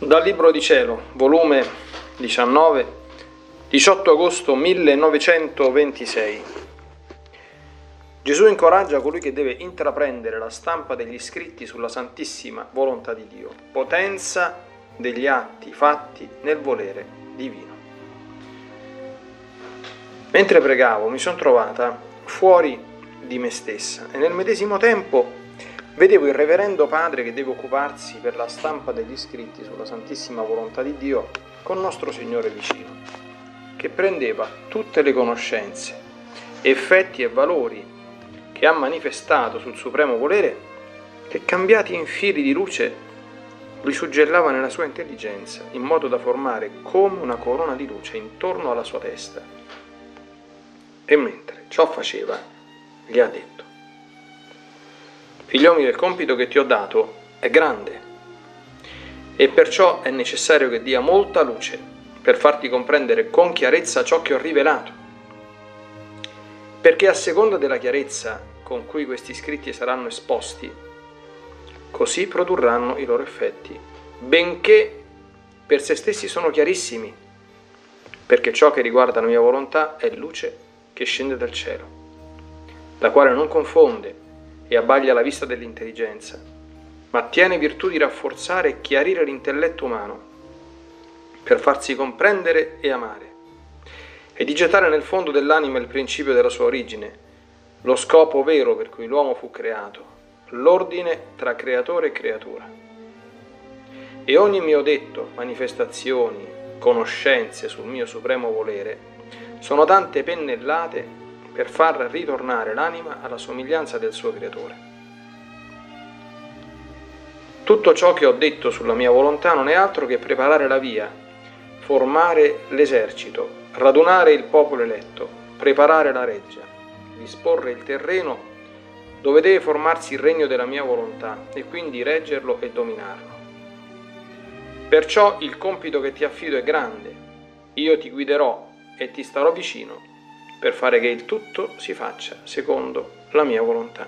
Dal Libro di Cielo, volume 19, 18 agosto 1926. Gesù incoraggia colui che deve intraprendere la stampa degli scritti sulla santissima volontà di Dio, potenza degli atti fatti nel volere divino. Mentre pregavo mi sono trovata fuori di me stessa e nel medesimo tempo Vedevo il reverendo padre che deve occuparsi per la stampa degli scritti sulla Santissima Volontà di Dio con nostro Signore vicino, che prendeva tutte le conoscenze, effetti e valori che ha manifestato sul supremo volere, che cambiati in fili di luce li suggellava nella sua intelligenza, in modo da formare come una corona di luce intorno alla sua testa. E mentre ciò faceva, gli ha detto, Figlio mio, il compito che ti ho dato è grande e perciò è necessario che dia molta luce per farti comprendere con chiarezza ciò che ho rivelato. Perché a seconda della chiarezza con cui questi scritti saranno esposti, così produrranno i loro effetti, benché per se stessi sono chiarissimi, perché ciò che riguarda la mia volontà è luce che scende dal cielo, la quale non confonde e abbaglia la vista dell'intelligenza, ma tiene virtù di rafforzare e chiarire l'intelletto umano per farsi comprendere e amare, e di gettare nel fondo dell'anima il principio della sua origine, lo scopo vero per cui l'uomo fu creato, l'ordine tra creatore e creatura. E ogni mio detto, manifestazioni, conoscenze sul mio supremo volere, sono tante pennellate per far ritornare l'anima alla somiglianza del suo creatore. Tutto ciò che ho detto sulla mia volontà non è altro che preparare la via, formare l'esercito, radunare il popolo eletto, preparare la reggia, disporre il terreno dove deve formarsi il regno della mia volontà e quindi reggerlo e dominarlo. Perciò il compito che ti affido è grande, io ti guiderò e ti starò vicino per fare che il tutto si faccia secondo la mia volontà.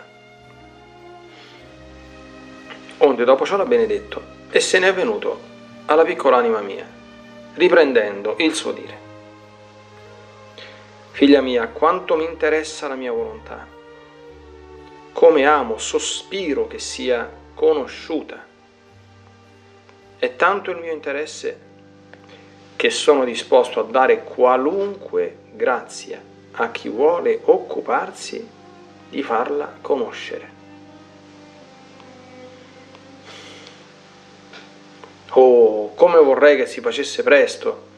Onde dopo ciò l'ha benedetto e se ne è venuto alla piccola anima mia, riprendendo il suo dire. Figlia mia, quanto mi interessa la mia volontà, come amo, sospiro che sia conosciuta. È tanto il mio interesse che sono disposto a dare qualunque grazia a chi vuole occuparsi di farla conoscere. Oh, come vorrei che si facesse presto,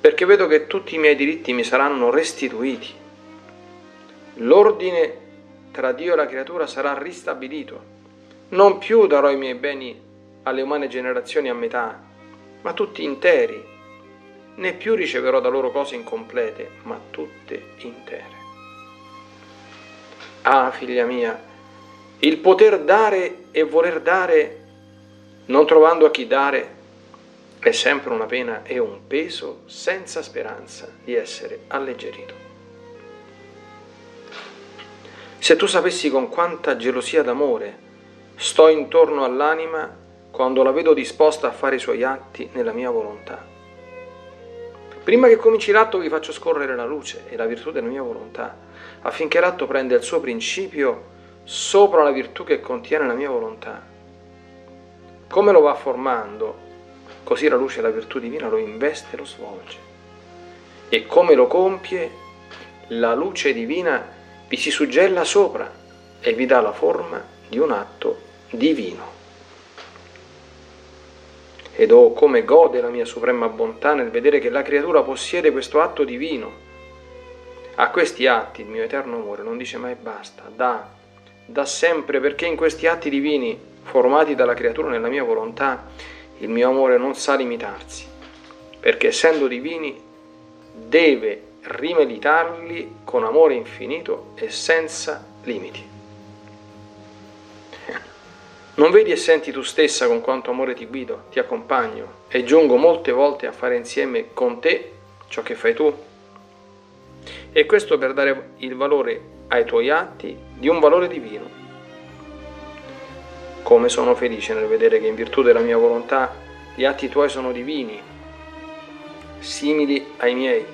perché vedo che tutti i miei diritti mi saranno restituiti. L'ordine tra Dio e la creatura sarà ristabilito. Non più darò i miei beni alle umane generazioni a metà, ma tutti interi né più riceverò da loro cose incomplete, ma tutte intere. Ah, figlia mia, il poter dare e voler dare, non trovando a chi dare, è sempre una pena e un peso senza speranza di essere alleggerito. Se tu sapessi con quanta gelosia d'amore sto intorno all'anima quando la vedo disposta a fare i suoi atti nella mia volontà Prima che cominci l'atto vi faccio scorrere la luce e la virtù della mia volontà, affinché l'atto prenda il suo principio sopra la virtù che contiene la mia volontà. Come lo va formando, così la luce e la virtù divina lo investe e lo svolge. E come lo compie, la luce divina vi si suggella sopra e vi dà la forma di un atto divino ed oh come gode la mia suprema bontà nel vedere che la creatura possiede questo atto divino. A questi atti il mio eterno amore non dice mai basta, dà, dà sempre perché in questi atti divini, formati dalla creatura nella mia volontà, il mio amore non sa limitarsi, perché essendo divini deve rimeditarli con amore infinito e senza limiti. Non vedi e senti tu stessa con quanto amore ti guido, ti accompagno e giungo molte volte a fare insieme con te ciò che fai tu? E questo per dare il valore ai tuoi atti di un valore divino. Come sono felice nel vedere che in virtù della mia volontà gli atti tuoi sono divini, simili ai miei.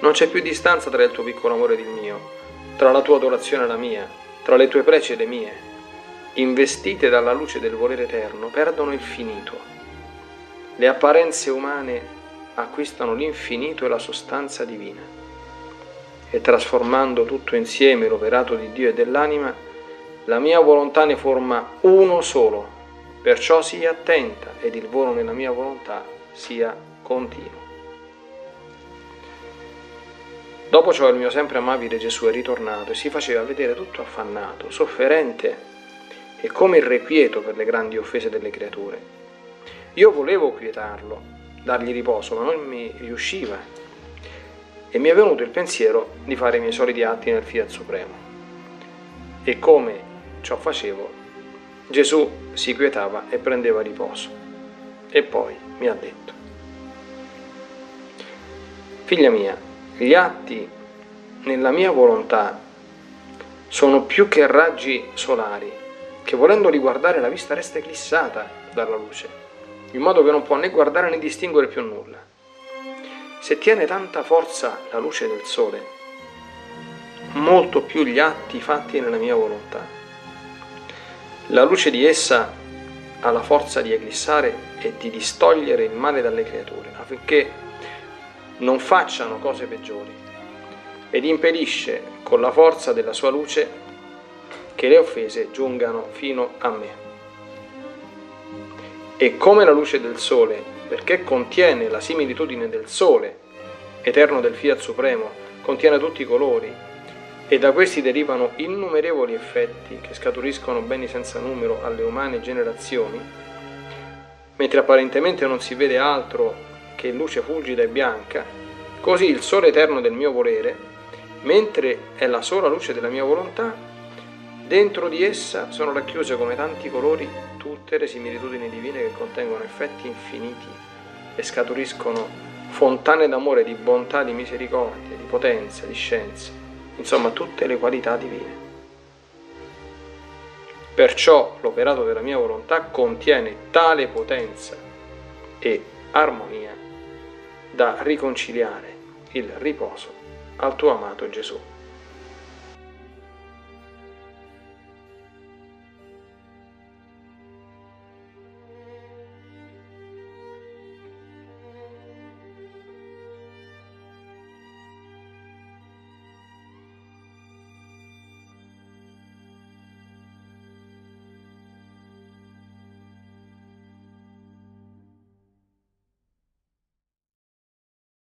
Non c'è più distanza tra il tuo piccolo amore ed il mio, tra la tua adorazione e la mia, tra le tue prece e le mie. Investite dalla luce del volere eterno, perdono il finito. Le apparenze umane acquistano l'infinito e la sostanza divina. E trasformando tutto insieme l'operato di Dio e dell'anima, la mia volontà ne forma uno solo. Perciò sii attenta ed il volo nella mia volontà sia continuo. Dopo ciò il mio sempre amabile Gesù è ritornato e si faceva vedere tutto affannato, sofferente e come irrequieto per le grandi offese delle creature. Io volevo quietarlo, dargli riposo, ma non mi riusciva e mi è venuto il pensiero di fare i miei soliti atti nel Fiat Supremo. E come ciò facevo, Gesù si quietava e prendeva riposo. E poi mi ha detto, Figlia mia, gli atti nella mia volontà sono più che raggi solari, che volendoli guardare la vista resta eclissata dalla luce, in modo che non può né guardare né distinguere più nulla. Se tiene tanta forza la luce del sole, molto più gli atti fatti nella mia volontà. La luce di essa ha la forza di eclissare e di distogliere il male dalle creature, affinché non facciano cose peggiori ed impedisce con la forza della sua luce che le offese giungano fino a me. E come la luce del sole, perché contiene la similitudine del sole, eterno del Fiat Supremo, contiene tutti i colori, e da questi derivano innumerevoli effetti che scaturiscono beni senza numero alle umane generazioni, mentre apparentemente non si vede altro che luce fulgida e bianca, così il sole eterno del mio volere, mentre è la sola luce della mia volontà, dentro di essa sono racchiuse come tanti colori tutte le similitudini divine che contengono effetti infiniti e scaturiscono fontane d'amore, di bontà, di misericordia, di potenza, di scienza, insomma tutte le qualità divine. Perciò l'operato della mia volontà contiene tale potenza e armonia da riconciliare il riposo al tuo amato Gesù.